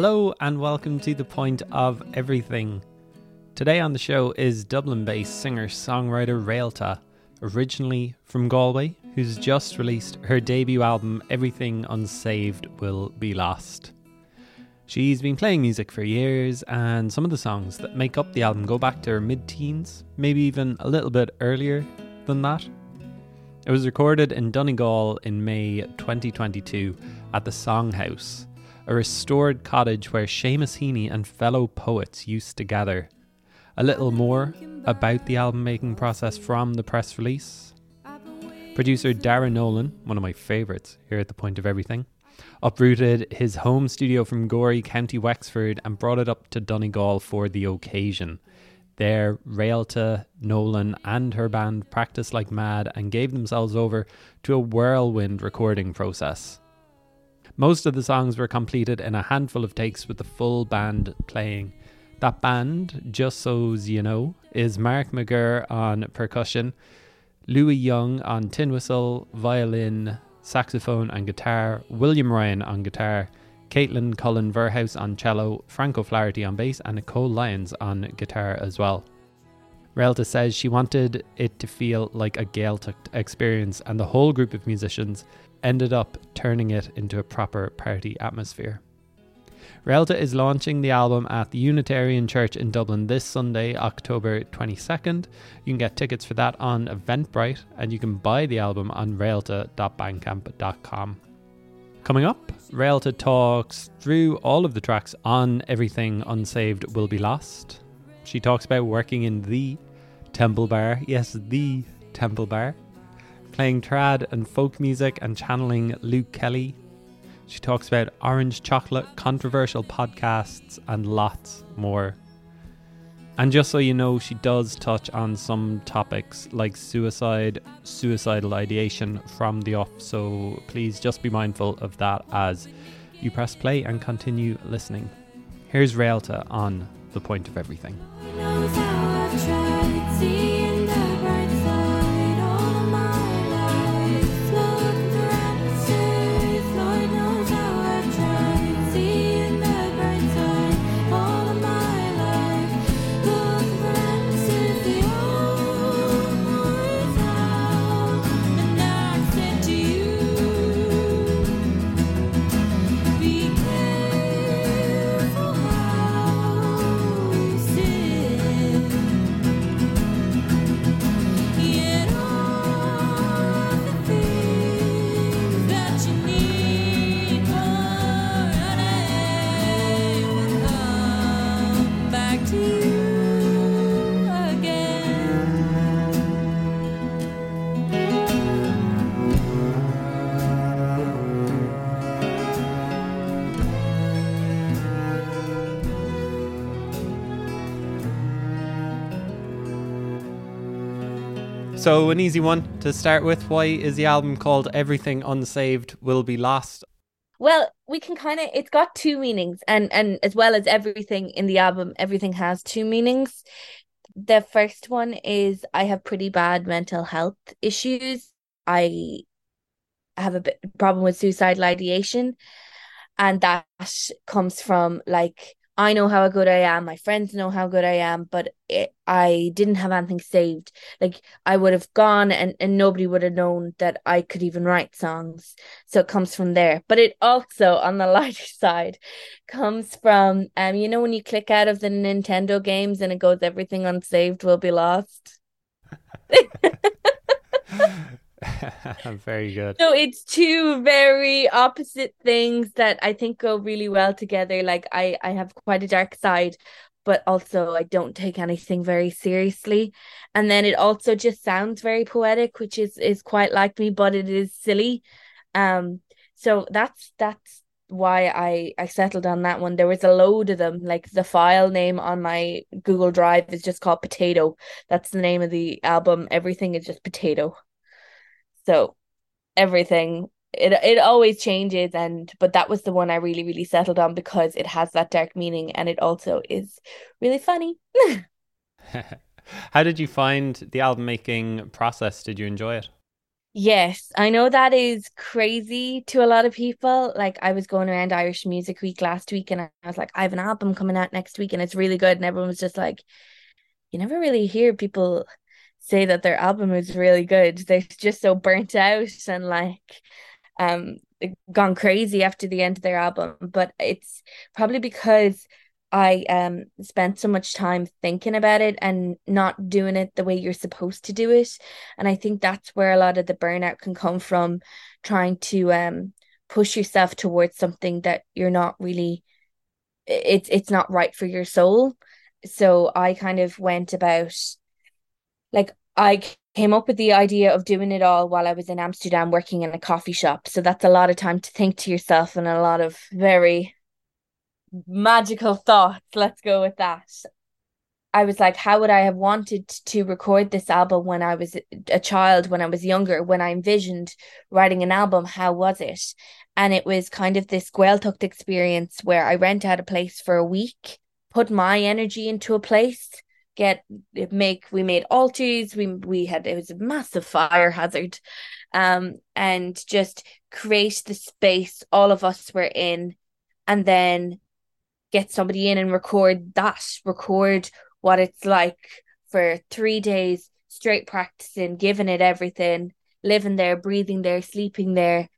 Hello, and welcome to The Point of Everything. Today on the show is Dublin based singer songwriter Reylta, originally from Galway, who's just released her debut album Everything Unsaved Will Be Lost. She's been playing music for years, and some of the songs that make up the album go back to her mid teens, maybe even a little bit earlier than that. It was recorded in Donegal in May 2022 at the Songhouse, a restored cottage where Seamus Heaney and fellow poets used to gather. A little more about the album making process from the press release. Producer Darragh Nolan, one of my favourites here at the point of everything, uprooted his home studio from Gorey, County Wexford, and brought it up to Donegal for the occasion. There, Reylta, Nolan, and her band practiced like mad and gave themselves over to a whirlwind recording process. Most of the songs were completed in a handful of takes with the full band playing. That band, just so's you know, is Mark McGurr on percussion, Louis Young on tin whistle, violin, saxophone, and guitar, William Ryan on guitar, Caitlin Cullen Verhouse on cello, Franco Flaherty on bass, and Nicole Lyons on guitar as well. Reylta says she wanted it to feel like a Gaeltacht experience, and the whole group of musicians ended up turning it into a proper party atmosphere. Reylta is launching the album at the Unitarian Church in Dublin this Sunday, October 22nd. You can get tickets for that on Eventbrite and you can buy the album on reylta.bandcamp.com. Coming up, Reylta talks through all of the tracks on Everything Unsaved Will Be Lost. She talks about working in the Temple Bar, yes, the Temple Bar, playing trad and folk music and channeling Luke Kelly she talks about orange chocolate, controversial podcasts, and lots more. And just so you know, she does touch on some topics like suicide, suicidal ideation from the off, so please just be mindful of that as you press play and continue listening. Here's Reylta on The Point of Everything. So, an easy one to start with. Why is the album called Everything Unsaved Will Be Lost? Well, we can kind of it's got two meanings and and as well as everything in the album, everything has two meanings. The first one is I have pretty bad mental health issues. I have a bit problem with suicidal ideation and that comes from like I know how good I am. My friends know how good I am, but it, I didn't have anything saved. Like I would have gone and, and nobody would have known that I could even write songs. So it comes from there. But it also, on the lighter side, comes from um, you know, when you click out of the Nintendo games and it goes everything unsaved will be lost. very good. So it's two very opposite things that I think go really well together. Like I I have quite a dark side, but also I don't take anything very seriously. And then it also just sounds very poetic, which is is quite like me, but it is silly. Um so that's that's why I I settled on that one. There was a load of them. Like the file name on my Google Drive is just called Potato. That's the name of the album. Everything is just Potato. So everything it it always changes and but that was the one I really really settled on because it has that dark meaning and it also is really funny. How did you find the album making process? Did you enjoy it? Yes, I know that is crazy to a lot of people. Like I was going around Irish Music Week last week and I was like, I have an album coming out next week and it's really good. And everyone was just like, you never really hear people say that their album is really good. They're just so burnt out and like um gone crazy after the end of their album. But it's probably because I um spent so much time thinking about it and not doing it the way you're supposed to do it. And I think that's where a lot of the burnout can come from trying to um push yourself towards something that you're not really it's it's not right for your soul. So I kind of went about like I came up with the idea of doing it all while I was in Amsterdam working in a coffee shop. So that's a lot of time to think to yourself and a lot of very magical thoughts. Let's go with that. I was like, how would I have wanted to record this album when I was a child, when I was younger, when I envisioned writing an album? How was it? And it was kind of this Gaeltacht experience where I rent out a place for a week, put my energy into a place, get make we made altars, we we had it was a massive fire hazard, um, and just create the space all of us were in, and then get somebody in and record that, record what it's like for three days straight practicing, giving it everything, living there, breathing there, sleeping there,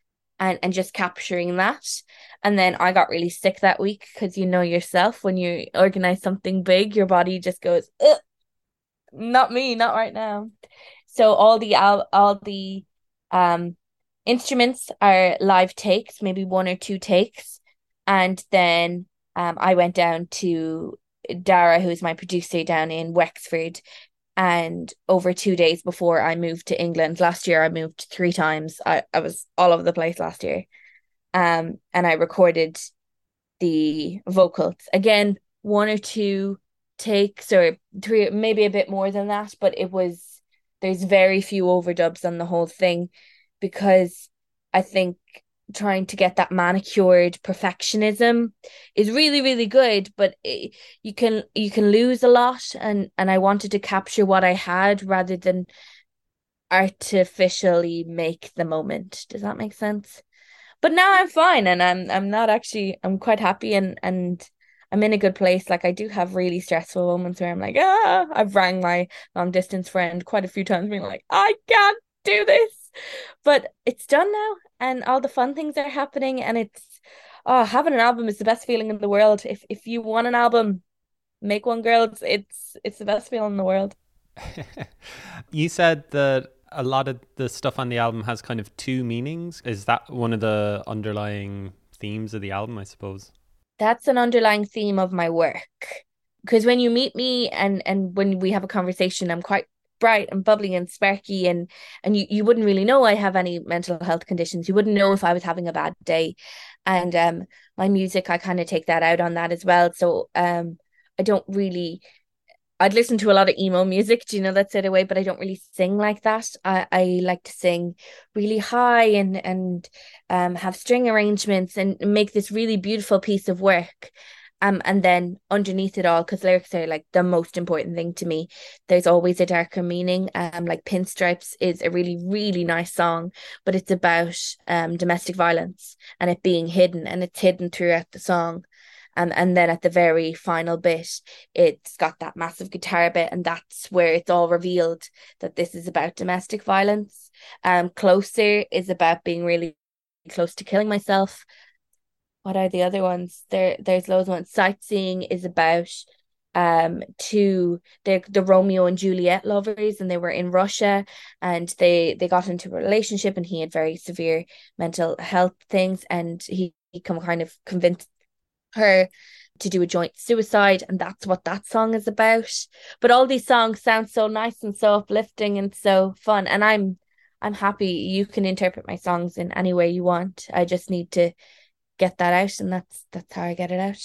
and, and just capturing that. And then I got really sick that week because you know yourself when you organize something big, your body just goes, not me, not right now. So all the all, all the um instruments are live takes, maybe one or two takes, and then um, I went down to Darragh, who's my producer down in Wexford, and over two days before I moved to England. Last year, I moved three times. I, I was all over the place last year. Um, and I recorded the vocals again, one or two takes, or three, maybe a bit more than that, but it was there's very few overdubs on the whole thing because I think trying to get that manicured perfectionism is really really good but it, you can you can lose a lot and and I wanted to capture what I had rather than artificially make the moment. Does that make sense? But now I'm fine and I'm I'm not actually I'm quite happy and and I'm in a good place. Like I do have really stressful moments where I'm like ah I've rang my long distance friend quite a few times being like I can't do this but it's done now and all the fun things are happening and it's oh having an album is the best feeling in the world. If if you want an album make one girl it's it's, it's the best feeling in the world. You said that a lot of the stuff on the album has kind of two meanings. Is that one of the underlying themes of the album i suppose? That's an underlying theme of my work. Because when you meet me and and when we have a conversation i'm quite bright and bubbly and sparky and and you, you wouldn't really know I have any mental health conditions. You wouldn't know if I was having a bad day. And um my music I kind of take that out on that as well. So um I don't really I'd listen to a lot of emo music, do you know that sort of way, but I don't really sing like that. I, I like to sing really high and and um have string arrangements and make this really beautiful piece of work. Um, and then underneath it all, because lyrics are like the most important thing to me, there's always a darker meaning. Um, like Pinstripes is a really, really nice song, but it's about um domestic violence and it being hidden, and it's hidden throughout the song. And and then at the very final bit, it's got that massive guitar bit, and that's where it's all revealed that this is about domestic violence. Um, Closer is about being really close to killing myself what are the other ones? There there's loads of ones. Sightseeing is about um two the the Romeo and Juliet lovers and they were in Russia and they they got into a relationship and he had very severe mental health things and he, he come kind of convinced her to do a joint suicide and that's what that song is about but all these songs sound so nice and so uplifting and so fun and I'm I'm happy you can interpret my songs in any way you want I just need to get that out and that's that's how I get it out.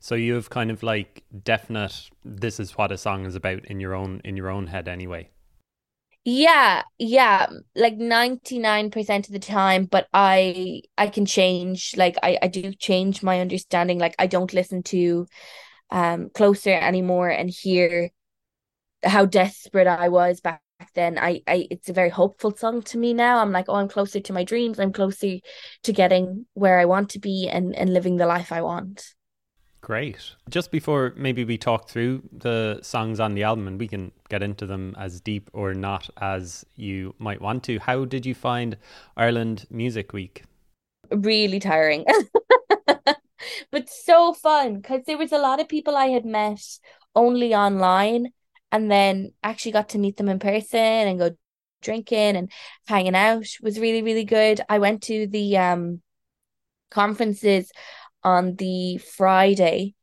So you have kind of like definite this is what a song is about in your own in your own head anyway. Yeah, yeah, like 99% of the time, but I I can change like I I do change my understanding like I don't listen to um closer anymore and hear how desperate I was back then. I, I it's a very hopeful song to me now. I'm like, oh, I'm closer to my dreams. I'm closer to getting where I want to be and, and living the life I want. Great. Just before maybe we talk through the songs on the album and we can get into them as deep or not as you might want to, how did you find Ireland Music Week? Really tiring. but so fun because there was a lot of people I had met only online and then actually got to meet them in person and go drinking and hanging out was really really good. I went to the um conferences on the Friday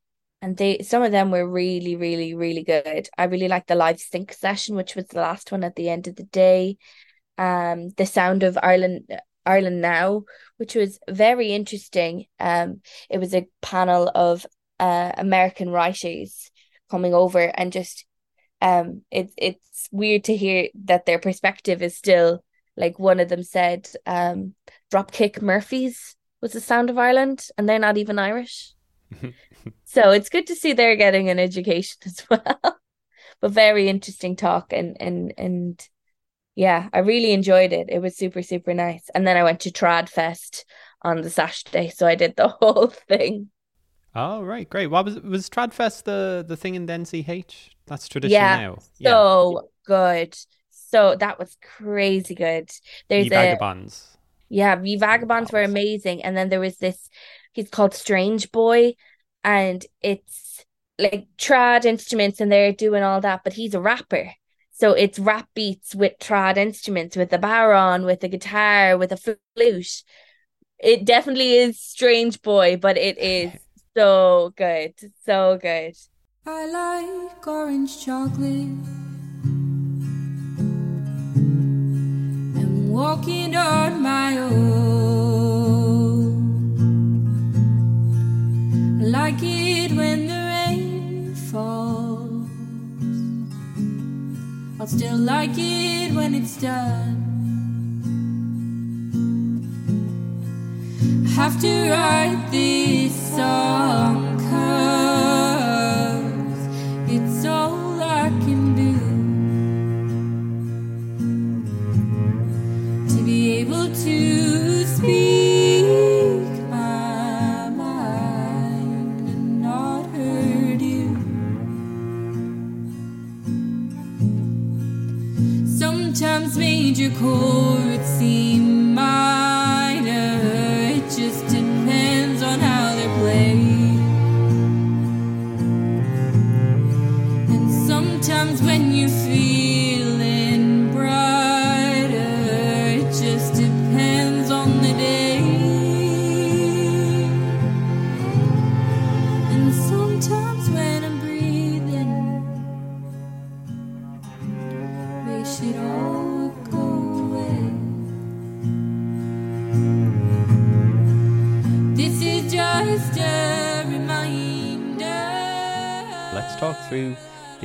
and they some of them were really really really good. I really liked the live sync session which was the last one at the end of the day. Um the sound of ireland ireland now which was very interesting. Um it was a panel of uh american writers coming over and just um it's it's weird to hear that their perspective is still like one of them said um dropkick murphys was the sound of ireland and they're not even irish so it's good to see they're getting an education as well. but very interesting talk and and and yeah, I really enjoyed it. It was super super nice. And then I went to Trad Fest on the Saturday, so I did the whole thing. Oh right, great. What was was Tradfest the the thing in the NCH? That's tradition yeah, now. So yeah. good. So that was crazy good. There's the vagabonds. A, yeah, the vagabonds were amazing, and then there was this. He's called Strange Boy, and it's like trad instruments and they're doing all that, but he's a rapper. So it's rap beats with trad instruments, with a bodhrán, with a guitar, with a flute. It definitely is Strange Boy, but it is so good. So good. I like orange chocolate. I'm walking on my own I like it when the rain falls. I'll still like it when it's done. I have to write this song, cause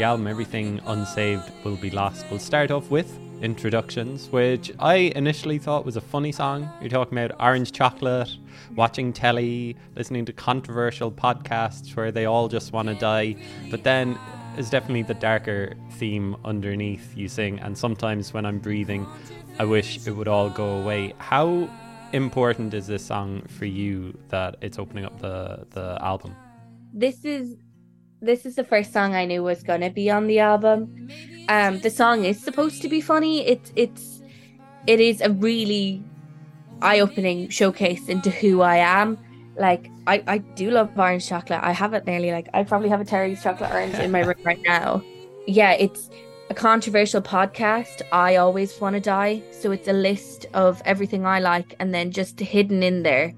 album Everything Unsaved Will Be Lost. We'll start off with introductions, which I initially thought was a funny song. You're talking about orange chocolate, watching telly, listening to controversial podcasts where they all just want to die. But then is definitely the darker theme underneath you sing, and sometimes when I'm breathing, I wish it would all go away. How important is this song for you that it's opening up the the album? This is this is the first song I knew was gonna be on the album. Um, the song is supposed to be funny. It's it's it is a really eye-opening showcase into who I am. Like I, I do love orange chocolate. I have it nearly like I probably have a Terry's chocolate orange in my room right now. Yeah, it's a controversial podcast. I always want to die. So it's a list of everything I like, and then just hidden in there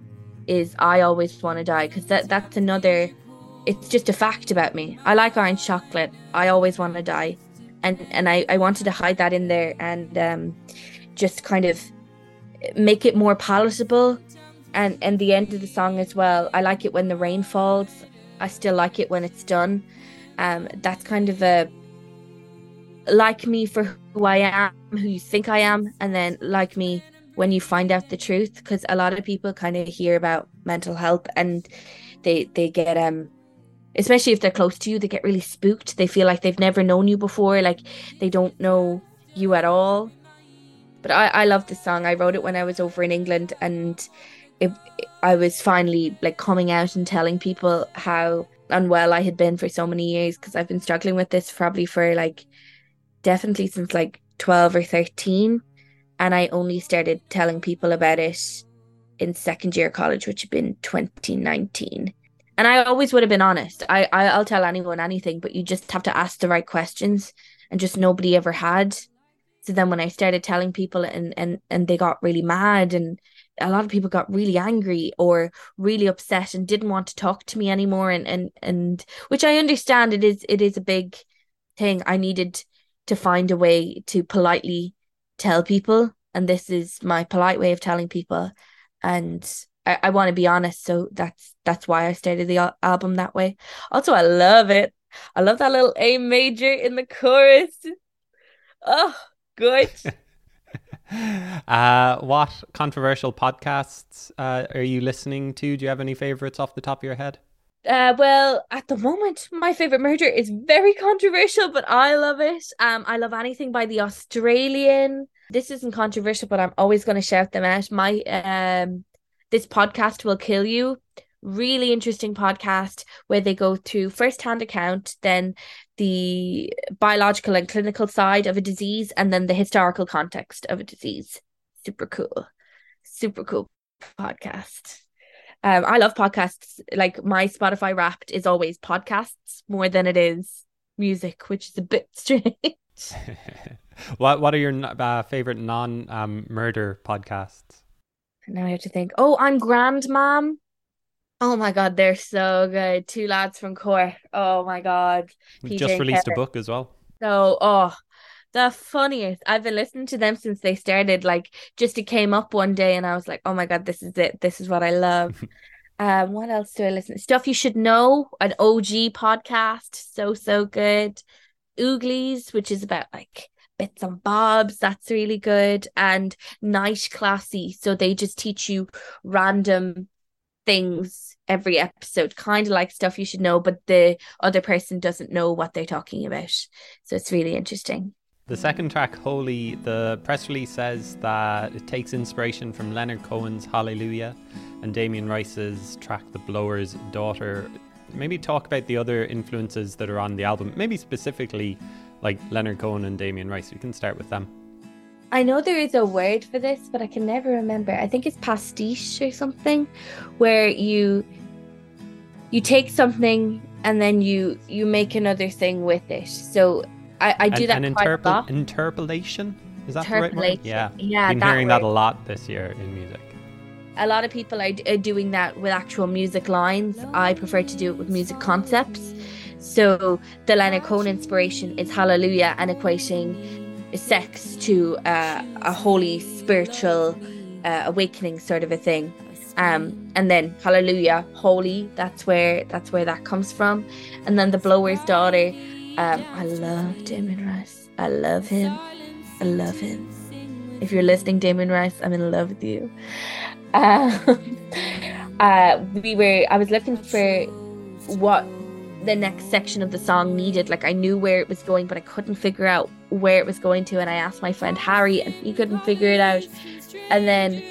is I always want to die because that that's another it's just a fact about me. I like orange chocolate. I always want to die. And and I, I wanted to hide that in there and um, just kind of make it more palatable. And and the end of the song as well. I like it when the rain falls. I still like it when it's done. Um, that's kind of a like me for who I am, who you think I am, and then like me when you find out the truth. Because a lot of people kind of hear about mental health and they they get um especially if they're close to you, they get really spooked. They feel like they've never known you before, like they don't know you at all. But I, I love this song. I wrote it when I was over in England and it, I was finally like coming out and telling people how unwell I had been for so many years because I've been struggling with this probably for like definitely since like 12 or 13 and I only started telling people about it in second year college which had been 2019 and I always would have been honest. I, I I'll tell anyone anything but you just have to ask the right questions and just nobody ever had. So then when I started telling people and and and they got really mad and a lot of people got really angry or really upset and didn't want to talk to me anymore and and and which I understand it is it is a big thing. I needed to find a way to politely tell people. And this is my polite way of telling people. And I, I want to be honest so that's that's why I started the al- album that way also I love it I love that little A major in the chorus oh good uh, what controversial podcasts uh, are you listening to? Do you have any favorites off the top of your head? Uh, well, at the moment, my favorite murder is very controversial, but I love it. Um, I love anything by the Australian. This isn't controversial, but I'm always going to shout them out. My um, this podcast will kill you. Really interesting podcast where they go through first-hand account then the biological and clinical side of a disease and then the historical context of a disease. Super cool. Super cool podcast. Um i love podcasts. Like my spotify wrapped is always podcasts more than it is music which is a bit strange. What what are your uh, favorite non um, murder podcasts now i have to think oh i'm grand mam Oh my god, they're so good. Two lads from Cork. Oh my god. PJ just released a book as well. So, oh, the funniest. I've been listening to them since they started. Like, just it came up one day, and I was like, "Oh my god, this is it. This is what I love." um, what else do I listen? to? Stuff you should know. An OG podcast, so so good. Ooglies, which is about like bits and bobs. That's really good. And night classy. So they just teach you random things every episode, kind of like stuff you should know, but the other person doesn't know what they're talking about. So it's really interesting. The second track, Holy, the press release says that it takes inspiration from Leonard Cohen's Hallelujah and Damien Rice's track The Blower's Daughter. Maybe talk about the other influences that are on the album, maybe specifically like Leonard Cohen and Damien Rice. We can start with them. I know there is a word for this, but I can never remember. I think it's pastiche or something, where you you take something and then you you make another thing with it. So I, I do an, that an quite interpol- a lot. Interpolation is that the right word? Yeah, yeah. I've been hearing word. that a lot this year in music. A lot of people are, are doing that with actual music lines. I prefer to do it with music concepts. So the Leonard Cohen inspiration is Hallelujah and equating sex to uh, a holy spiritual uh, awakening sort of a thing. Um, and then hallelujah holy that's where that's where that comes from. And then the blower's daughter um, i love damien rice. I love him. I love him. If you're listening damien rice i'm in love with you. Um, uh, we were i was looking for what the next section of the song needed. Like I knew where it was going, but I couldn't figure out where it was going to. And I asked my friend Harry, and he couldn't figure it out. And then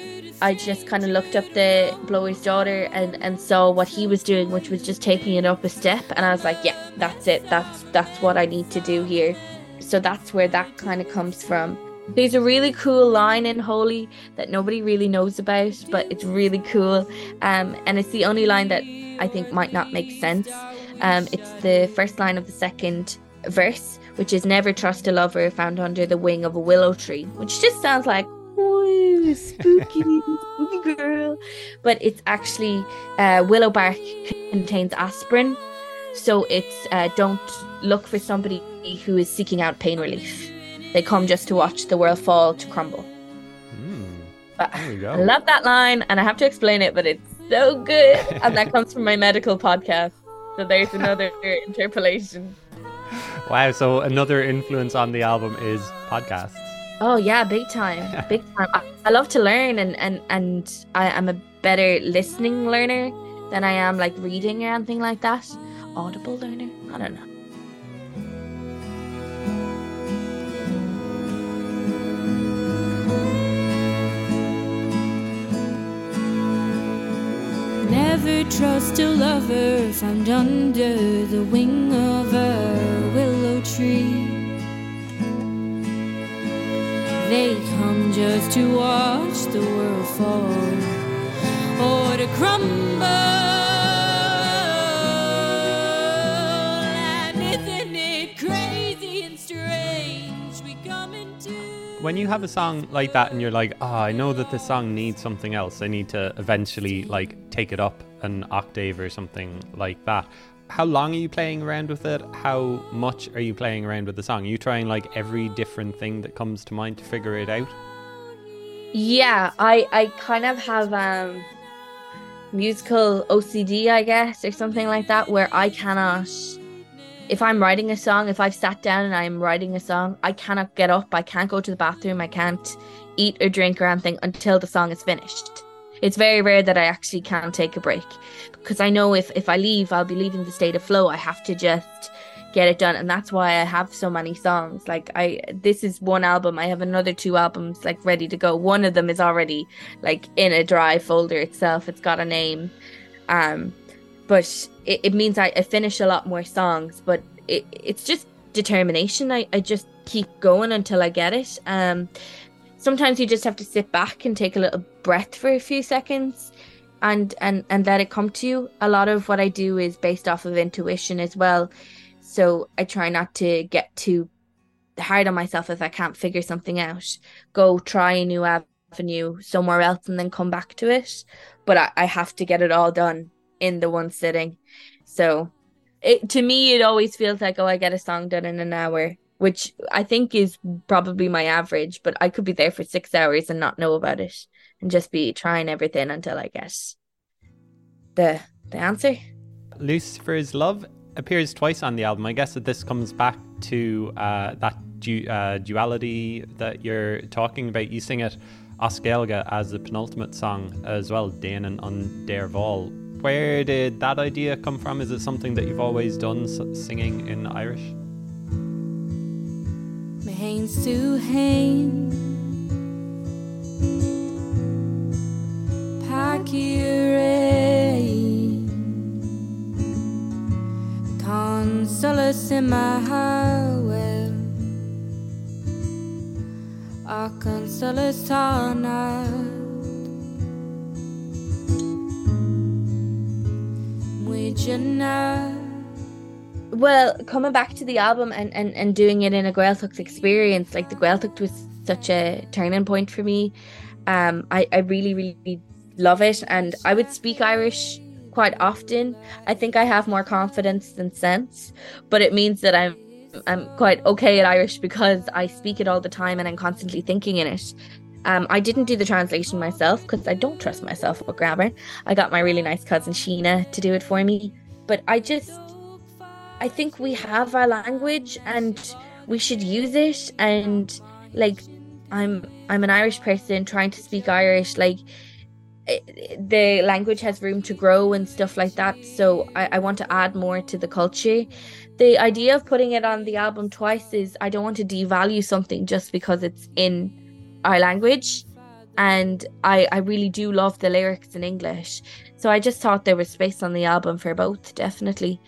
I just kind of looked up the blower's daughter and and saw what he was doing, which was just taking it up a step. And I was like, yeah, that's it. That's that's what I need to do here. So that's where that kind of comes from. There's a really cool line in Holy that nobody really knows about, but it's really cool. Um, and it's the only line that I think might not make sense. Um, it's the first line of the second verse, which is never trust a lover found under the wing of a willow tree, which just sounds like Ooh, spooky, spooky girl. But it's actually uh, willow bark contains aspirin, so it's uh, don't look for somebody who is seeking out pain relief. They come just to watch the world fall to crumble. Mm, I love that line, and I have to explain it, but it's so good, and that comes from my medical podcast. So there's another interpolation. Wow, so another influence on the album is podcasts. Oh yeah, big time. Big time. I, I love to learn and and and I am a better listening learner than I am like reading or anything like that. Audible learner? I don't know. Never trust a lover found under the wing of a willow tree. They come just to watch the world fall or to crumble. When you have a song like that and you're like, oh, I know that this song needs something else. I need to eventually like take it up an octave or something like that. How long are you playing around with it? How much are you playing around with the song? Are you trying like every different thing that comes to mind to figure it out? Yeah, I I kind of have um musical OCD, I guess, or something like that, where I cannot if I'm writing a song, if I've sat down and I'm writing a song, I cannot get up, I can't go to the bathroom, I can't eat or drink or anything until the song is finished. It's very rare that I actually can take a break because I know if if I leave, I'll be leaving the state of flow. I have to just get it done and that's why I have so many songs. Like I this is one album. I have another two albums like ready to go. One of them is already like in a drive folder itself. It's got a name. Um but it, it means I, I finish a lot more songs but it, it's just determination. I, I just keep going until I get it. Um sometimes you just have to sit back and take a little breath for a few seconds and and and let it come to you. A lot of what I do is based off of intuition as well. So I try not to get too hard on myself if I can't figure something out. Go try a new avenue somewhere else and then come back to it. But I, I have to get it all done in the one sitting. So it to me it always feels like oh I get a song done in an hour, which I think is probably my average, but I could be there for 6 hours and not know about it and just be trying everything until I get the the answer. Lucifer's Love appears twice on the album. I guess that this comes back to uh, that du- uh, duality that you're talking about. You sing it Oskelga as the penultimate song as well, Danon on Dare Vol. Where did that idea come from? Is it something that you've always done, singing in Irish? My hands to hand. Consolus in my well. Consolus Well, coming back to the album and, and, and doing it in a Gaeltacht experience, like the Gaeltacht was such a turning point for me. Um, I, I really, really love it. And I would speak Irish quite often. I think I have more confidence than sense, but it means that I'm I'm quite okay at Irish because I speak it all the time and I'm constantly thinking in it. Um, I didn't do the translation myself because I don't trust myself with grammar. I got my really nice cousin Sheena to do it for me. But I just, I think we have our language and we should use it. And like, I'm I'm an Irish person trying to speak Irish. Like, it, eh, the language has room to grow and stuff like that. So I, I want to add more to the culture. The idea of putting it on the album twice is I don't want to devalue something just because it's in our language and I, I really do love the lyrics in English. So I just thought there was space on the album for both, definitely.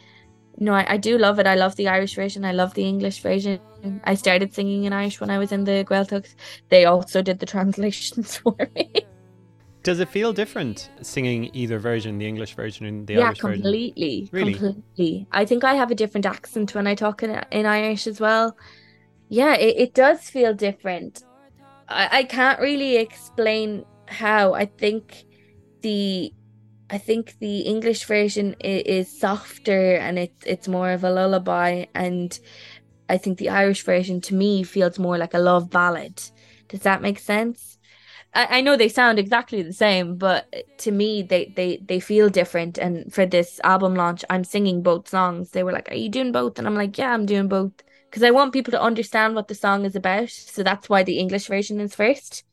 No, I, I do love it. I love the Irish version. I love the English version. I started singing in Irish when I was in the Gaeltacht. They also did the translations for me. Does it feel different singing either version, the English version and the yeah, Irish version? Yeah, completely. Really? Completely. I think I have a different accent when I talk in, in Irish as well. Yeah, it, it does feel different. I, I can't really explain how. I think the I think the English version is, is softer and it's it's more of a lullaby, and I think the Irish version to me feels more like a love ballad. Does that make sense? I, I know they sound exactly the same, but to me they, they they feel different. And for this album launch, I'm singing both songs. They were like, "Are you doing both?" And I'm like, "Yeah, I'm doing both." Because I want people to understand what the song is about. So that's why the English version is first.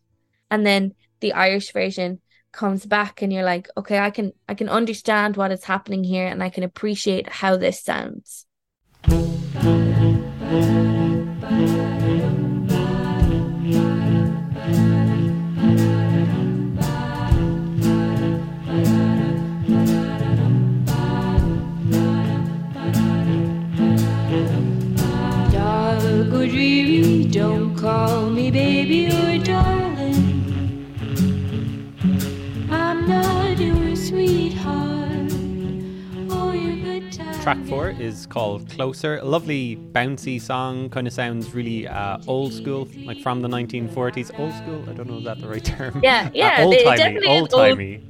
And then the Irish version comes back and you're like, okay, I can I can understand what is happening here and I can appreciate how this sounds. Is called Closer. A lovely bouncy song, kind of sounds really uh, old school, like from the 1940s. Old school? I don't know if that's the right term. Yeah, yeah, uh, old timey. Old timey.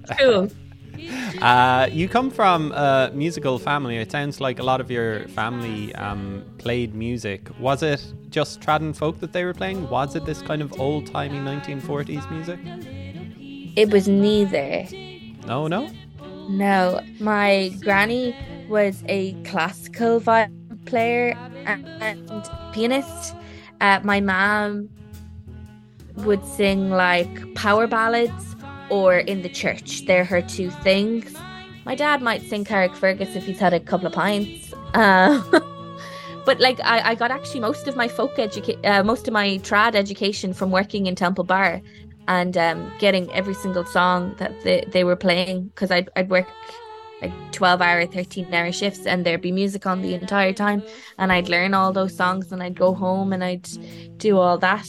Uh, you come from a musical family. It sounds like a lot of your family um, played music. Was it just trad and folk that they were playing? Was it this kind of old timey 1940s music? It was neither. No, no. No, my granny was a classical violin player and, pianist. Uh, my mom would sing like power ballads or in the church. They're her two things. My dad might sing Carrickfergus if he's had a couple of pints. Uh, but like I, I got actually most of my folk education, uh, most of my trad education from working in Temple Bar and um, getting every single song that they, they were playing because I'd, I'd work like 12 hour 13 hour shifts and there'd be music on the entire time and I'd learn all those songs and I'd go home and I'd do all that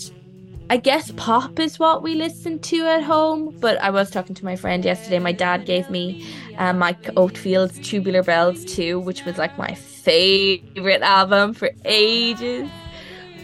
I guess pop is what we listen to at home, but I was talking to my friend yesterday. My dad gave me um, Mike Oldfield's Tubular Bells too, which was like my favorite album for ages.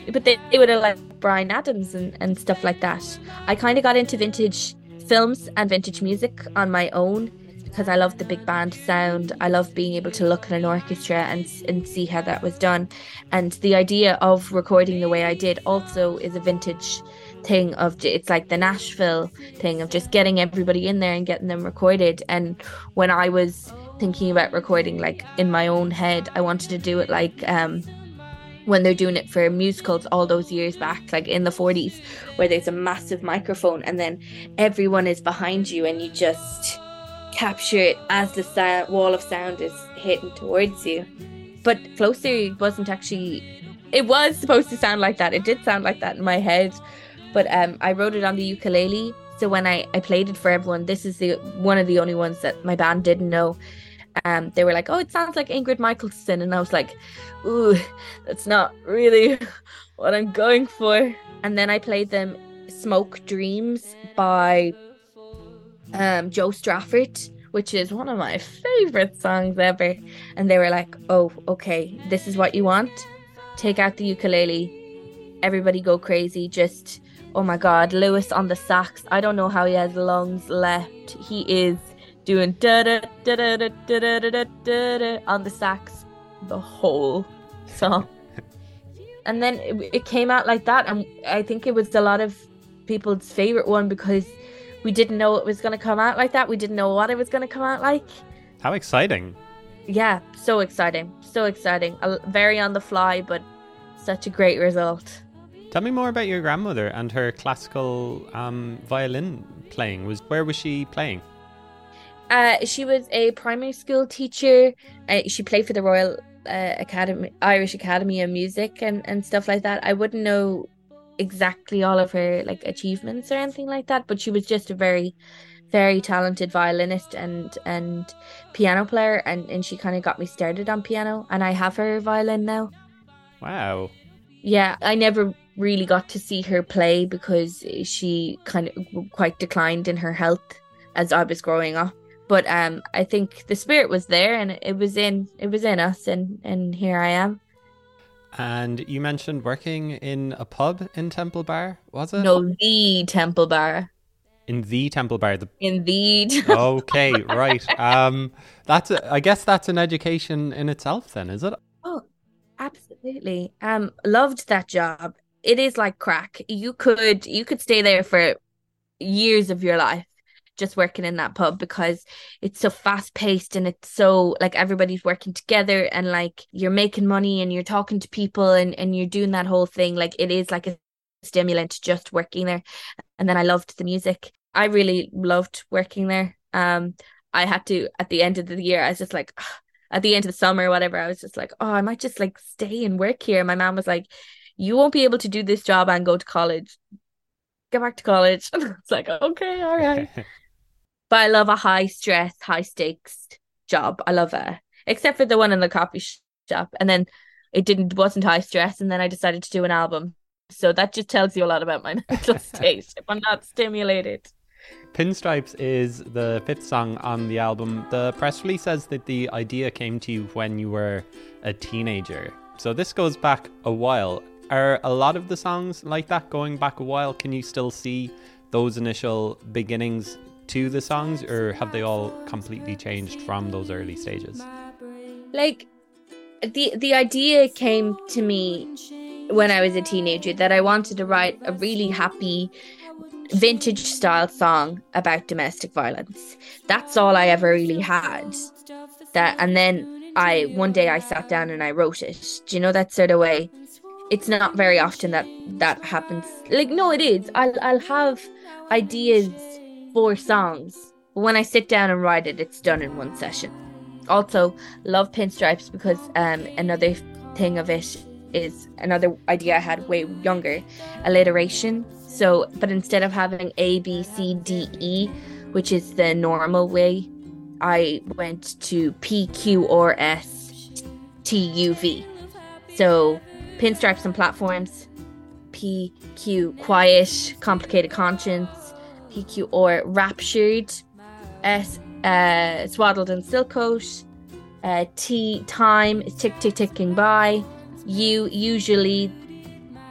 But they, they would have like Bryan Adams and, and stuff like that. I kind of got into vintage films and vintage music on my own because I love the big band sound. I love being able to look at an orchestra and and see how that was done. And the idea of recording the way I did also is a vintage thing of it's like the Nashville thing of just getting everybody in there and getting them recorded. And when I was thinking about recording like in my own head, I wanted to do it like um when they're doing it for musicals all those years back, like in the 40s, where there's a massive microphone and then everyone is behind you and you just capture it as the sound, wall of sound is hitting towards you. But Closer wasn't actually, it was supposed to sound like that. It did sound like that in my head. But um, I wrote it on the ukulele. So when I, I played it for everyone, this is the one of the only ones that my band didn't know. Um, they were like, "Oh, it sounds like Ingrid Michaelson," and I was like, "Ooh, that's not really what I'm going for." And then I played them "Smoke Dreams" by um, Jo Stafford, which is one of my favorite songs ever. And they were like, "Oh, okay, this is what you want. Take out the ukulele. Everybody go crazy. Just oh my god, Lewis on the sax. I don't know how he has lungs left. He is doing da da da da da da da da da on the sax the whole song. and then it, it came out like that, and I think it was a lot of people's favorite one because we didn't know it was going to come out like that. We didn't know what it was going to come out like. How exciting! Yeah, so exciting, so exciting. Very on the fly, but such a great result. Tell me more about your grandmother and her classical um, violin playing. Was where was she playing? Uh, she was a primary school teacher. Uh, she played for the Royal uh, Academy, Irish Academy of Music, and and stuff like that. I wouldn't know exactly all of her like achievements or anything like that, but she was just a very very talented violinist and and piano player and and she kind of got me started on piano and I have her violin now. Wow. Yeah, I never really got to see her play because she kind of quite declined in her health as I was growing up. But um I think the spirit was there and it was in it was in us and and here I am. And you mentioned working in a pub in Temple Bar, was it? No, the Temple Bar. In the Temple Bar. The... In the. Temple okay, right. Um, that's. A, I guess that's an education in itself, then, is it? Oh, absolutely. Um, loved that job. It is like crack. You could you could stay there for years of your life just working in that pub because it's so fast paced and it's so like everybody's working together and like you're making money and you're talking to people and, and you're doing that whole thing. Like it is like a stimulant just working there. And then I loved the music. I really loved working there. Um I had to at the end of the year, I was just like at the end of the summer or whatever, I was just like, oh, I might just like stay and work here. My mom was like, you won't be able to do this job and go to college. Get back to college. it's like, okay, all right. But I love a high stress, high stakes job. I love it. Except for the one in the coffee shop. And then it didn't wasn't high stress and then I decided to do an album. So that just tells you a lot about my mental state if I'm not stimulated. Pinstripes is the fifth song on the album. The press release says that the idea came to you when you were a teenager. So this goes back a while. Are a lot of the songs like that going back a while? Can you still see those initial beginnings to the songs, or have they all completely changed from those early stages? Like the the idea came to me when I was a teenager that I wanted to write a really happy vintage style song about domestic violence. That's all I ever really had. That and then I one day I sat down and I wrote it. Do you know that sort of way? It's not very often that that happens. Like no, it is. I'll I'll have ideas for songs, but when I sit down and write it, it's done in one session. Also, love pinstripes because um another thing of it is another idea I had way younger, alliteration. So, but instead of having A, B, C, D, E, which is the normal way, I went to P, Q, R, S, T, U, V. So, pinstripes and platforms, P, Q, quiet, complicated conscience, P, Q, R, raptured, S, uh, swaddled in silk coat, uh, T, time is tick, tick, ticking by. U usually,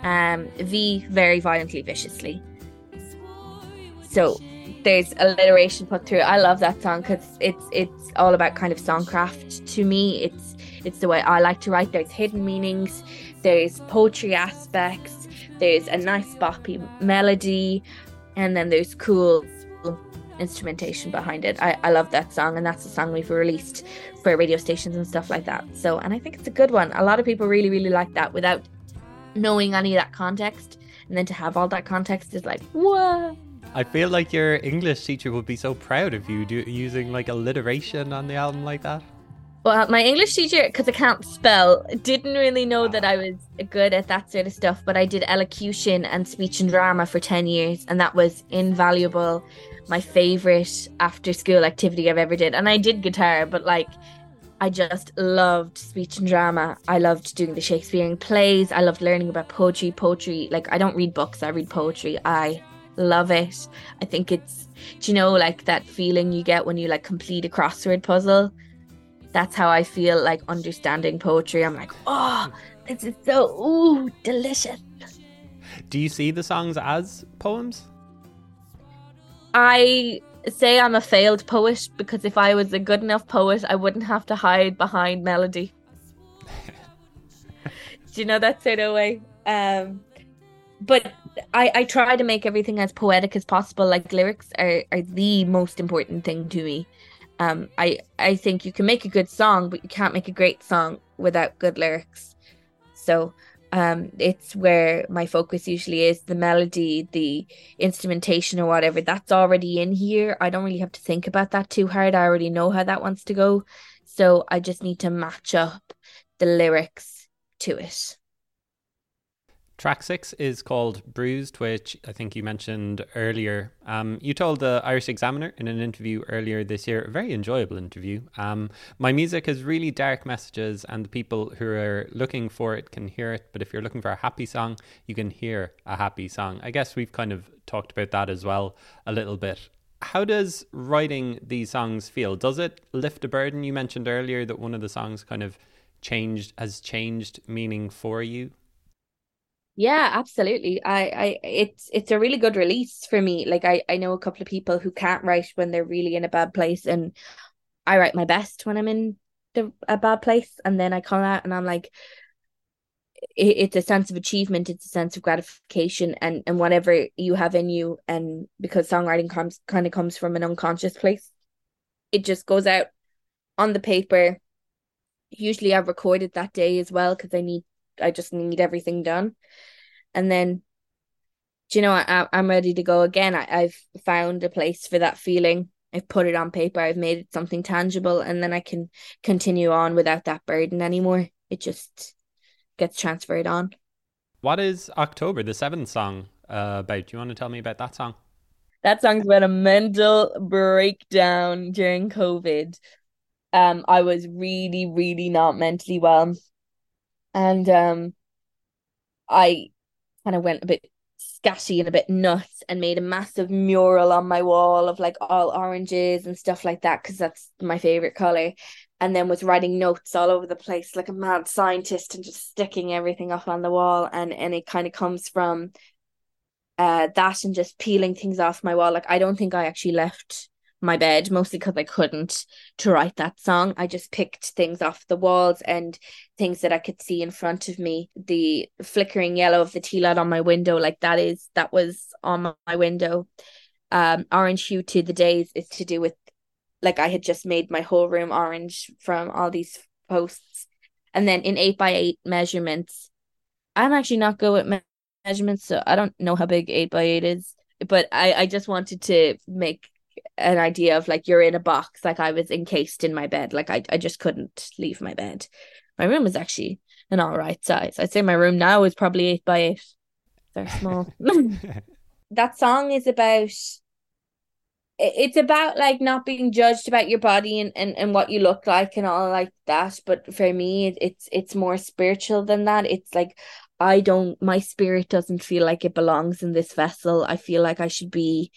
um, V very violently, viciously. So there's alliteration put through. I love that song because it's it's all about kind of songcraft to me. It's it's the way I like to write. There's hidden meanings. There's poetry aspects. There's a nice boppy melody, and then there's cool instrumentation behind it. I, I love that song, and that's the song we've released for radio stations and stuff like that. So, and I think it's a good one. A lot of people really, really like that without knowing any of that context. And then to have all that context is like, whoa. I feel like your English teacher would be so proud of you do, using like alliteration on the album like that. Well, my English teacher, because I can't spell, didn't really know that I was good at that sort of stuff. But I did elocution and speech and drama for 10 years, and that was invaluable my favorite after school activity I've ever did. And I did guitar, but like I just loved speech and drama. I loved doing the Shakespearean plays. I loved learning about poetry. Poetry, like I don't read books, I read poetry. I love it. I think it's do you know like that feeling you get when you like complete a crossword puzzle? That's how I feel like understanding poetry. I'm like, oh, this is so ooh, delicious. Do you see the songs as poems? I say I'm a failed poet because if I was a good enough poet, I wouldn't have to hide behind melody. Do you know that sort of way? Um, but I, I try to make everything as poetic as possible. Like lyrics are, are the most important thing to me. Um, I I think you can make a good song, but you can't make a great song without good lyrics. So um, it's where my focus usually is the melody, the instrumentation, or whatever. That's already in here. I don't really have to think about that too hard. I already know how that wants to go. So I just need to match up the lyrics to it. Track six is called Bruised, which I think you mentioned earlier. Um, you told the Irish Examiner in an interview earlier this year, a very enjoyable interview. Um, my music has really dark messages, and the people who are looking for it can hear it. But if you're looking for a happy song, you can hear a happy song. I guess we've kind of talked about that as well a little bit. How does writing these songs feel? Does it lift a burden? You mentioned earlier that one of the songs kind of changed, has changed meaning for you. Yeah, absolutely. I, I, it's it's a really good release for me. Like I, I know a couple of people who can't write when they're really in a bad place, and I write my best when I'm in the a bad place, and then I come out and I'm like, it, it's a sense of achievement, it's a sense of gratification, and and whatever you have in you, and because songwriting comes kind of comes from an unconscious place, it just goes out on the paper. Usually, I've recorded that day as well because I need I just need everything done. And then, do you know, I, I'm ready to go again. I, I've found a place for that feeling. I've put it on paper. I've made it something tangible, and then I can continue on without that burden anymore. It just gets transferred on. What is October, the seventh song, uh, about? Do you want to tell me about that song? That song's about a mental breakdown during COVID. Um, I was really, really not mentally well and um I kind of went a bit scatty and a bit nuts and made a massive mural on my wall of like all oranges and stuff like that because that's my favorite color. And then was writing notes all over the place like a mad scientist and just sticking everything up on the wall. And and it kind of comes from uh that and just peeling things off my wall. Like I don't think I actually left my bed mostly because I couldn't to write that song I just picked things off the walls and things that I could see in front of me the flickering yellow of the tea light on my window like that is that was on my window um orange hue to the days is to do with like I had just made my whole room orange from all these posts. And then in eight by eight measurements, I'm actually not good with me- measurements, so I don't know how big eight by eight is. But I, I just wanted to make an idea of like you're in a box, like I was encased in my bed. Like I, I just couldn't leave my bed. My room was actually an all right size. I'd say my room now is probably eight by eight. Very small. that song is about it's about like not being judged about your body and, and, and what you look like and all like that but for me it's it's more spiritual than that it's like i don't my spirit doesn't feel like it belongs in this vessel i feel like i should be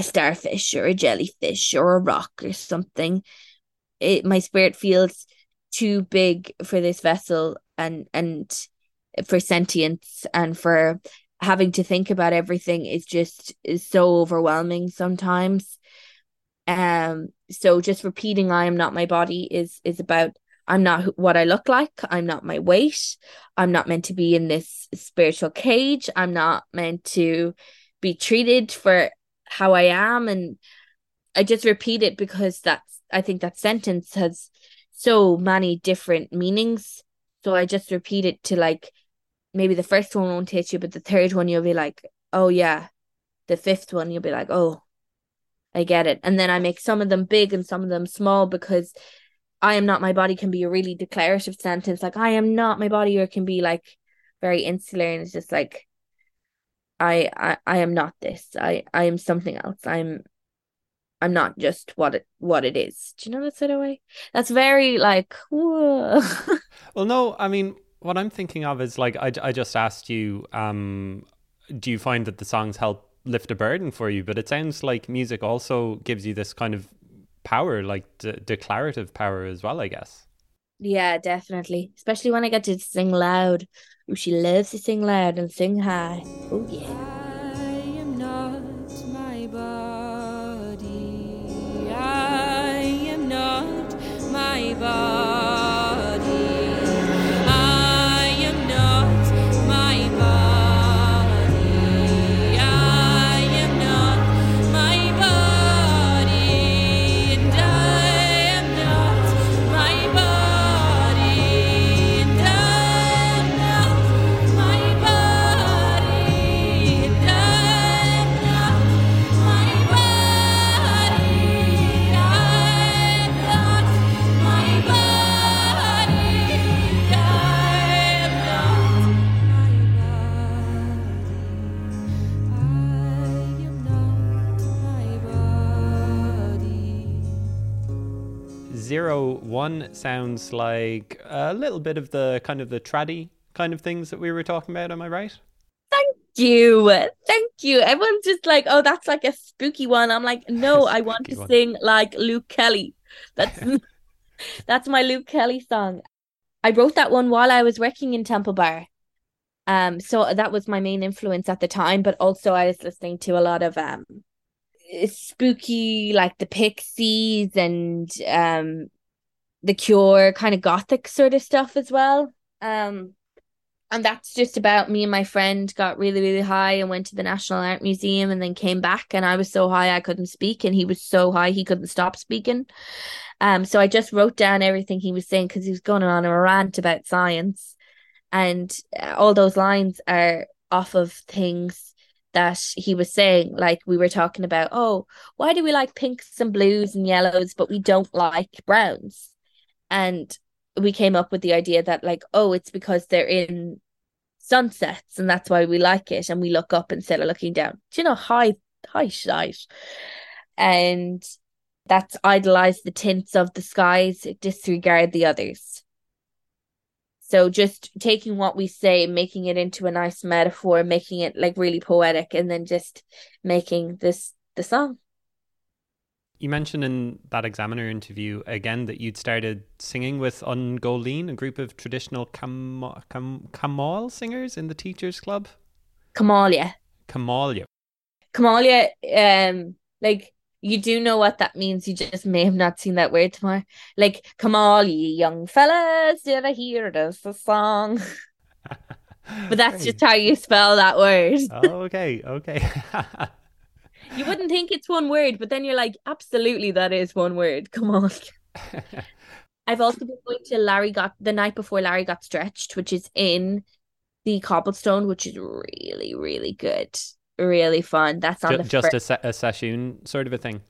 a starfish or a jellyfish or a rock or something it my spirit feels too big for this vessel and and for sentience and for having to think about everything is just is so overwhelming sometimes. Um so just repeating i am not my body is is about i'm not what i look like. I'm not my weight. I'm not meant to be in this spiritual cage. I'm not meant to be treated for how i am and i just repeat it because that's i think that sentence has so many different meanings so i just repeat it to like maybe the first one won't hit you, but the third one you'll be like, oh yeah. The fifth one you'll be like, oh, I get it. And then I make some of them big and some of them small because I am not my body can be a really declarative sentence like I am not my body or it can be like very insular and it's just like I I, I am not this. I I am something else. I'm I'm not just what it what it is. Do you know that sort of way? That's very like whoa. well no, I mean what I'm thinking of is like I, I just asked you, um, do you find that the songs help lift a burden for you? But it sounds like music also gives you this kind of power, like de- declarative power as well. I guess. Yeah, definitely. Especially when I get to sing loud. She loves to sing loud and sing high. Oh yeah. Zero one sounds like a little bit of the kind of the traddy kind of things that we were talking about. Am I right? Thank you, thank you. Everyone's just like, oh, that's like a spooky one. I'm like, no, I want to one. sing like Luke Kelly. That's that's my Luke Kelly song. I wrote that one while I was working in Temple Bar. Um, so that was my main influence at the time, but also I was listening to a lot of um spooky like the Pixies and um the Cure kind of gothic sort of stuff as well. Um and that's just about me and my friend got really really high and went to the National Art Museum and then came back and I was so high I couldn't speak and he was so high he couldn't stop speaking. Um so I just wrote down everything he was saying cuz he was going on a rant about science and uh, all those lines are off of things that he was saying like we were talking about oh why do we like pinks and blues and yellows but we don't like browns? And we came up with the idea that like oh it's because they're in sunsets and that's why we like it. And we look up instead of looking down. Do you know high high sight and that's idolize the tints of the skies disregard the others So just taking what we say, making it into a nice metaphor, making it like really poetic, and then just making this the song. You mentioned in that examiner interview again that you'd started singing with An Góilín, a group of traditional Camal singers in the Teachers Club. Kamalia. Kamalia. Kamalia, um, like you do know what that means. You just may have not seen that word tomorrow. Like, come all ye young fellas, did I hear this a song? but that's just how you spell that word. oh, okay, okay. you wouldn't think it's one word, but then you're like, absolutely, that is one word. Come on. I've also been going to Larry got the night before Larry got stretched, which is in the cobblestone, which is really, really good. Really fun. That's on just, the just a, se- a session sort of a thing.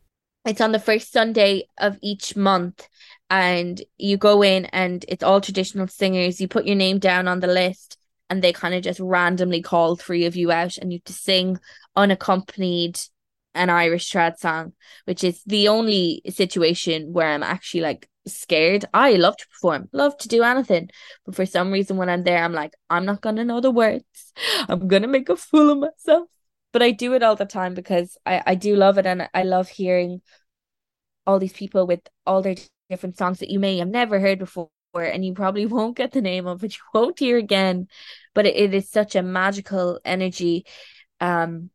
It's on the first Sunday of each month, and you go in, and it's all traditional singers. You put your name down on the list, and they kind of just randomly call three of you out, and you have to sing unaccompanied an Irish trad song, which is the only situation where I'm actually like scared. I love to perform, love to do anything. But for some reason, when I'm there, I'm like, I'm not going to know the words. I'm going to make a fool of myself. But I do it all the time because I, I do love it. And I love hearing all these people with all their different songs that you may have never heard before. And you probably won't get the name of, but you won't hear again. But it, it is such a magical energy. Um,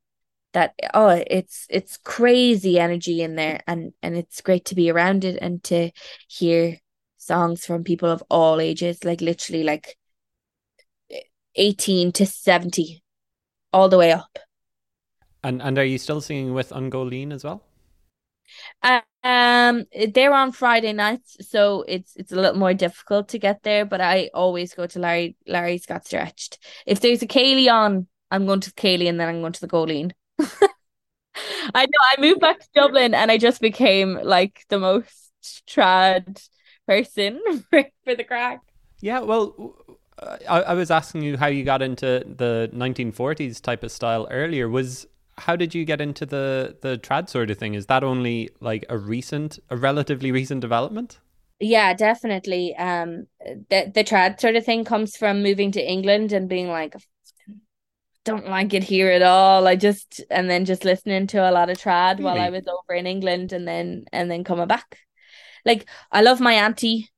that oh it's it's crazy energy in there and and it's great to be around it and to hear songs from people of all ages like literally like 18 to 70 all the way up and and are you still singing with An as well um they're on friday nights so it's it's a little more difficult to get there but i always go to larry larry's got stretched if there's a Céilí on i'm going to Céilí and then i'm going to the Góilín I know I moved back to Dublin and I just became like the most trad person for, for the crack. Yeah, well, I, I was asking you how you got into the 1940s type of style earlier. Was how did you get into the the trad sort of thing? Is that only like a recent, a relatively recent development? Yeah, definitely. Um, the the trad sort of thing comes from moving to England and being like, don't like it here at all. I just and then just listening to a lot of trad really? while I was over in England and then and then coming back. Like I love my auntie.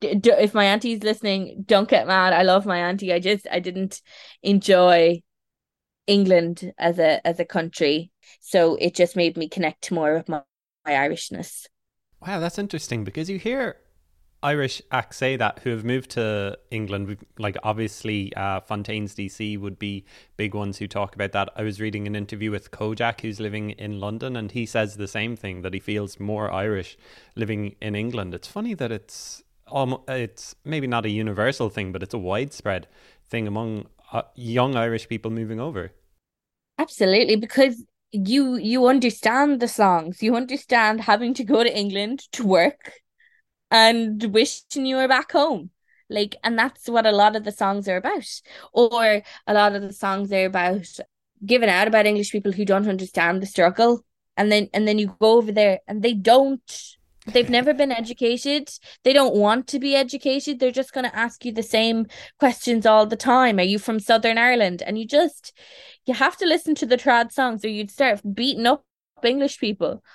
If my auntie's listening, don't get mad. I love my auntie. I just I didn't enjoy England as a as a country, so it just made me connect more with my, my Irishness. Wow, that's interesting because you hear Irish acts say that who have moved to England, like obviously uh, Fontaines DC would be big ones who talk about that. I was reading an interview with Kojaque, who's living in London, and he says the same thing that he feels more Irish living in England. It's funny that it's almost, it's maybe not a universal thing, but it's a widespread thing among uh, young Irish people moving over. Absolutely, because you you understand the songs, you understand having to go to England to work and wishing you were back home. Like, and that's what a lot of the songs are about. Or a lot of the songs are about giving out about English people who don't understand the struggle. And then and then you go over there and they don't they've never been educated. They don't want to be educated. They're just going to ask you the same questions all the time. Are you from southern ireland? And you just you have to listen to the trad songs or you'd start beating up english people.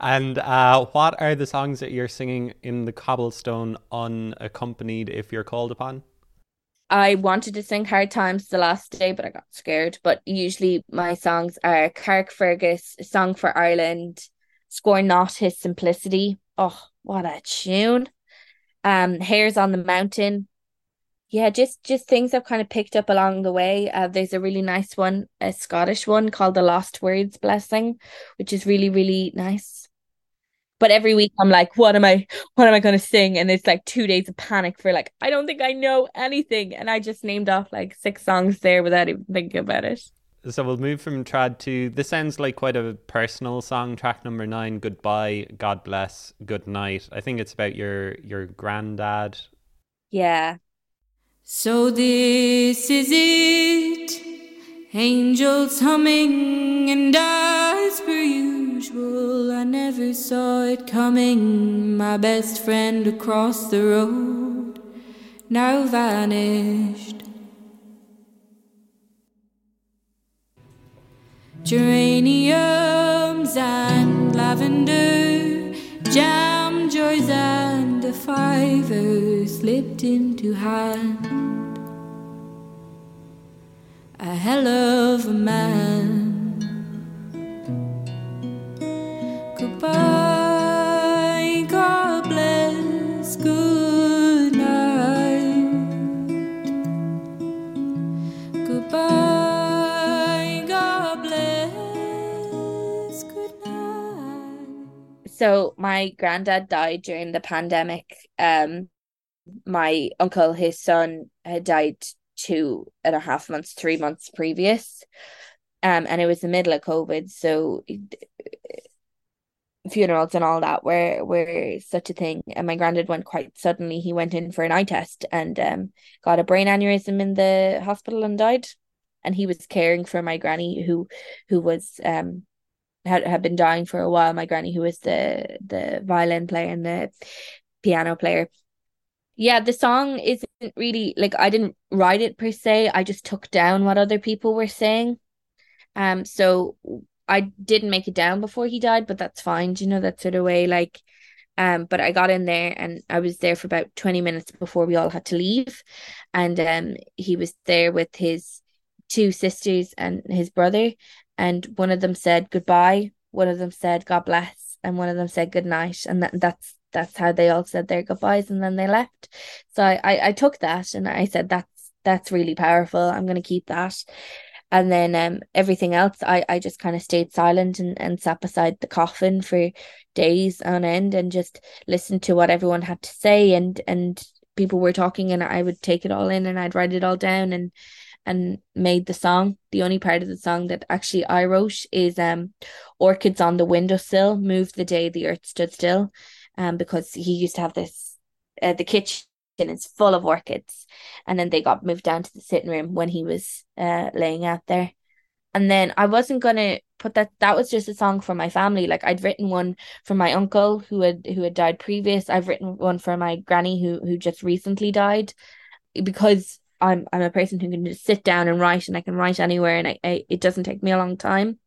And uh, what are the songs that you're singing in the cobblestone unaccompanied if you're called upon? I wanted to sing Hard Times the last day, but I got scared. But usually my songs are Carrickfergus, Song for Ireland, Scorn Not His Simplicity. Oh, what a tune. Um, Hares on the Mountain, yeah, just just things I've kind of picked up along the way. Uh, there's a really nice one, a Scottish one called the Lost Words Blessing, which is really really nice. But every week I'm like, what am I what am I to sing? And it's like two days of panic for like I don't think I know anything, and I just named off like six songs there without even thinking about it. So we'll move from trad to this sounds like quite a personal song. Track number nine, goodbye, God bless, good night. I think it's about your your granddad. Yeah, so this is it. Angels humming, and as per usual, I never saw it coming. My best friend across the road now vanished. Geraniums and lavender, jam joys and a fiver slipped into hand. A hell of a man. Goodbye, So my granddad died during the pandemic. Um, my uncle, his son, had died two and a half months, three months previous. Um, and it was the middle of COVID, so funerals and all that were were such a thing. And my granddad went quite suddenly. He went in for an eye test and um got a brain aneurysm in the hospital and died. And he was caring for my granny who who was um had had been dying for a while. My granny who was the the violin player and the piano player. Yeah, the song isn't really like I didn't write it per se. I just took down what other people were saying. Um, so I didn't make it down before he died, but that's fine. You know that sort of way? Like, um, but I got in there and I was there for about 20 minutes before we all had to leave. And um he was there with his two sisters and his brother. And one of them said goodbye, one of them said God bless, and one of them said good night. And that that's that's how they all said their goodbyes and then they left. So I, I, I took that and I said that's that's really powerful. I'm gonna keep that and then um everything else I I just kind of stayed silent and and sat beside the coffin for days on end and just listened to what everyone had to say and and people were talking and I would take it all in and I'd write it all down and and made the song. The only part of the song that actually I wrote is um orchids on the windowsill moved the day the earth stood still um because he used to have this uh, the kitchen is full of orchids. And then they got moved down to the sitting room when he was uh laying out there. And then I wasn't gonna put that that was just a song for my family. Like I'd written one for my uncle who had who had died previous. I've written one for my granny who who just recently died because I'm I'm a person who can just sit down and write and I can write anywhere and I, I it doesn't take me a long time.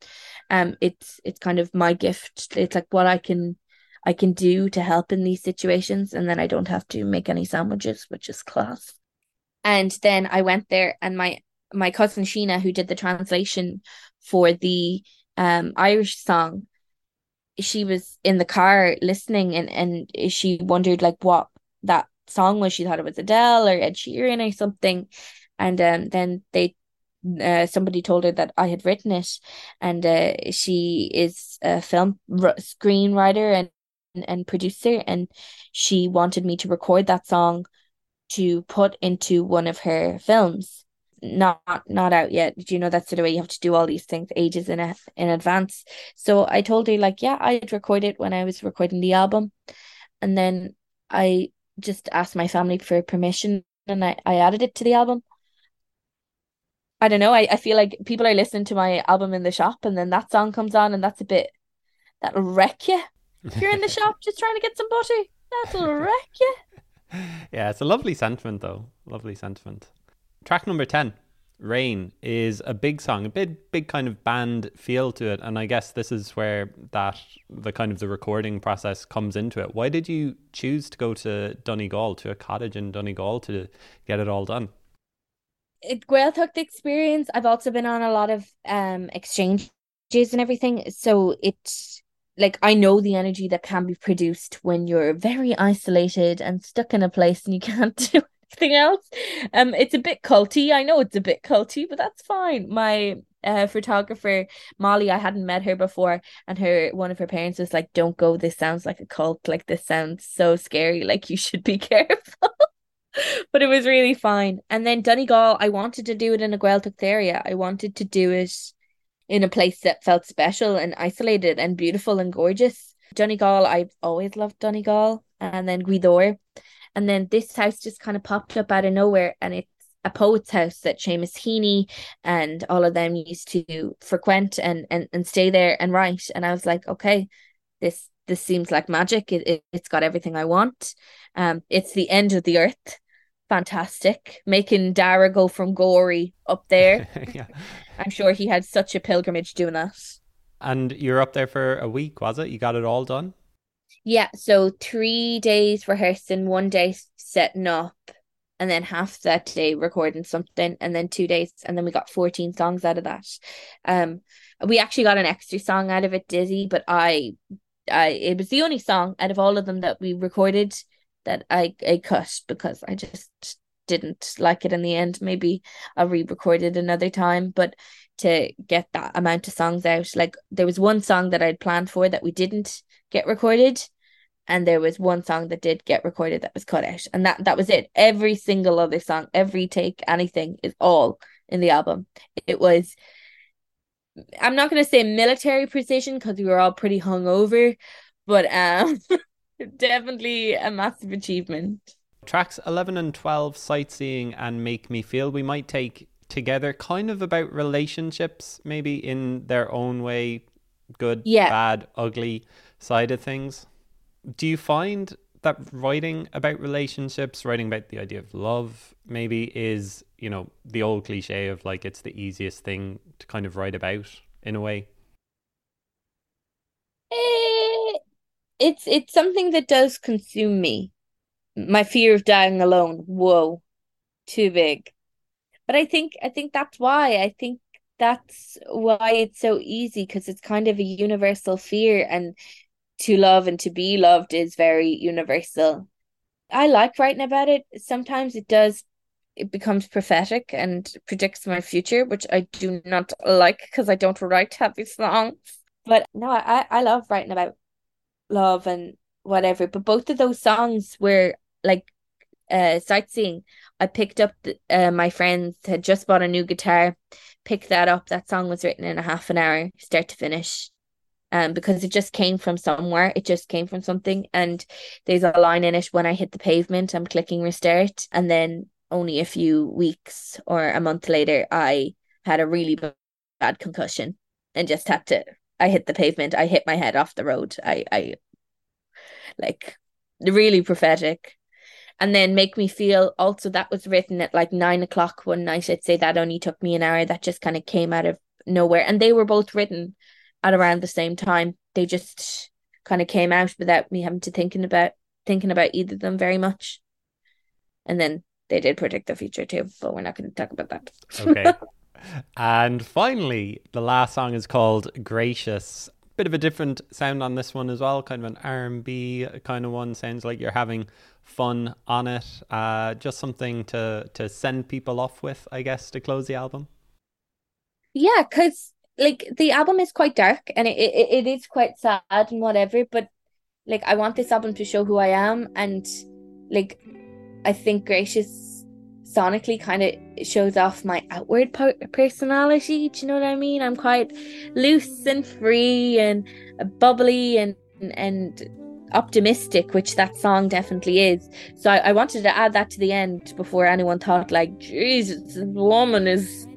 Um it's it's kind of my gift. It's like what I can I can do to help in these situations and then I don't have to make any sandwiches which is class. And then I went there and my my cousin Sheena who did the translation for the um Irish song she was in the car listening and and she wondered like what that song was she thought it was Adele or Ed Sheeran or something. And um then they uh, somebody told her that I had written it. And uh, she is a film r- screenwriter and and producer and she wanted me to record that song to put into one of her films. Not not out yet. Do you know that's the way you have to do all these things ages in a, in advance? So I told her like yeah I'd record it when I was recording the album. And then I just asked my family for permission and I, I added it to the album. I don't know I, I feel like people are listening to my album in the shop and then that song comes on and that's a bit that'll wreck you. If you're in the shop just trying to get some butter. That'll wreck you. Yeah, it's a lovely sentiment, though. Lovely sentiment. Track number 10, Rain, is a big song, a big, big kind of band feel to it. And I guess this is where that, the kind of the recording process comes into it. Why did you choose to go to Donegal, to a cottage in Donegal to get it all done? it Gaeltacht experience. I've also been on a lot of um exchanges and everything. So it's like I know the energy that can be produced when you're very isolated and stuck in a place and you can't do anything else. Um, it's a bit culty. I know it's a bit culty, but that's fine. My uh photographer Molly, I hadn't met her before, and her one of her parents was like, "Don't go. This sounds like a cult. Like this sounds so scary. Like you should be careful." but it was really fine. And then Donegal, I wanted to do it in a Gaeltacht area. I wanted to do it in a place that felt special and isolated and beautiful and gorgeous. Donegal, I've always loved Donegal, and then Gweedore. And then this house just kind of popped up out of nowhere, and it's a poet's house that Seamus Heaney and all of them used to frequent and and, and stay there and write. And I was like, okay, this this seems like magic. It, it it's got everything I want. Um, it's the end of the earth fantastic. Making Darragh go from Gorey up there. yeah. I'm sure he had such a pilgrimage doing that. And you're up there for a week, was it? You got it all done? Yeah, so three days rehearsing, one day setting up, and then half that day recording something, and then two days, and then we got 14 songs out of that. Um, we actually got an extra song out of it, Dizzy, but I, I, it was the only song out of all of them that we recorded that I, I cut because I just didn't like it in the end. Maybe I'll re-record it another time, but to get that amount of songs out, like there was one song that I'd planned for that we didn't get recorded. And there was one song that did get recorded that was cut out and that that was it. Every single other song every take anything is all in the album. It was i'm not going to say military precision because we were all pretty hungover but um definitely a massive achievement. Tracks 11 and 12 sightseeing and make me feel we might take together kind of about relationships maybe in their own way good yeah. bad ugly side of things do you find that writing about relationships, writing about the idea of love, maybe is, you know, the old cliche of like it's the easiest thing to kind of write about in a way? Eh, it's it's something that does consume me. My fear of dying alone. Whoa, too big. But I think I think that's why. I think that's why it's so easy because it's kind of a universal fear and to love and to be loved is very universal. I like writing about it. Sometimes it does it becomes prophetic and predicts my future, which I do not like because I don't write happy songs. But no, I, I love writing about love and whatever. But both of those songs were like uh sightseeing. I picked up the, uh, my friends had just bought a new guitar, picked that up. That song was written in a half an hour, start to finish um, because it just came from somewhere. It just came from something. And there's a line in it when I hit the pavement, I'm clicking restart. And then only a few weeks or a month later, I had a really bad concussion and just had to. I hit the pavement. I hit my head off the road. I, I, like, really prophetic. And then make me feel also that was written at like nine o'clock one night. I'd say that only took me an hour. That just kind of came out of nowhere. And they were both written at around the same time. They just kind of came out without me having to thinking about thinking about either of them very much. And then they did predict the future too, but we're not going to talk about that. Okay. and finally, the last song is called Gracious. Bit of a different sound on this one as well, kind of an R&B kind of one. Sounds like you're having fun on it. Uh, just something to to send people off with, I guess, to close the album. Yeah, because like the album is quite dark and it, it, it is quite sad and whatever but like i want this album to show who i am and like i think gracious sonically kind of shows off my outward personality do you know what i mean? I'm quite loose and free and bubbly and and optimistic which that song definitely is. So I, I wanted to add that to the end before anyone thought like jesus this woman is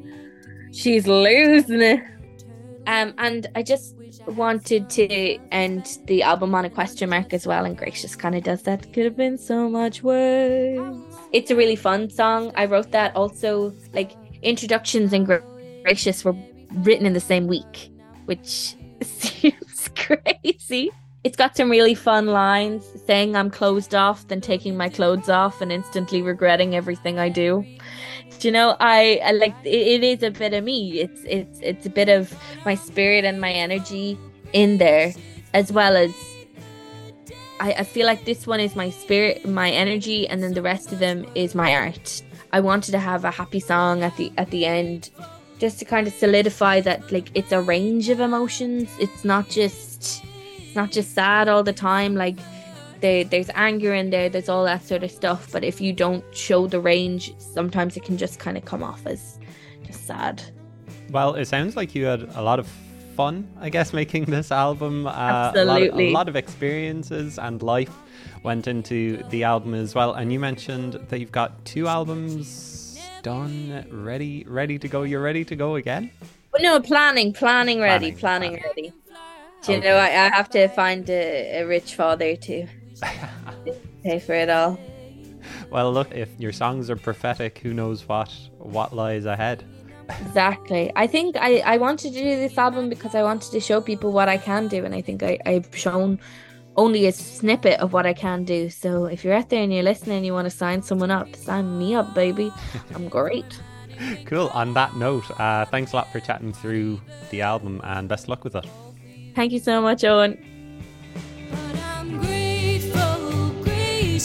she's losing it um, and I just wanted to end the album on a question mark as well, and Gracious kind of does that. Could have been so much worse. It's a really fun song. I wrote that also, like, introductions and Gracious were written in the same week, which seems crazy. It's got some really fun lines saying I'm closed off, then taking my clothes off and instantly regretting everything I do you know i, I like it, it is a bit of me. It's it's it's a bit of my spirit and my energy in there as well as I, I feel like this one is my spirit my energy and then the rest of them is my art. I wanted to have a happy song at the at the end just to kind of solidify that like it's a range of emotions. It's not just it's not just sad all the time like there, there's anger in there, there's all that sort of stuff. But if you don't show the range, sometimes it can just kind of come off as just sad. Well, it sounds like you had a lot of fun, I guess, making this album. Uh, Absolutely. A lot, of, a lot of experiences and life went into the album as well. And you mentioned that you've got two albums done, ready, ready to go. You're ready to go again? no, planning, planning ready, planning, planning ready. Do you okay. know, I, I have to find a, a rich father to pay for it all. well, look, if your songs are prophetic, who knows what what lies ahead. Exactly. I think I, I wanted to do this album because I wanted to show people what I can do, and I think I, I've shown only a snippet of what I can do. So if you're out there and you're listening and you want to sign someone up, sign me up, baby. I'm great. cool. On that note, uh, thanks a lot for chatting through the album and best luck with it. Thank you so much, Owen.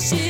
Gracious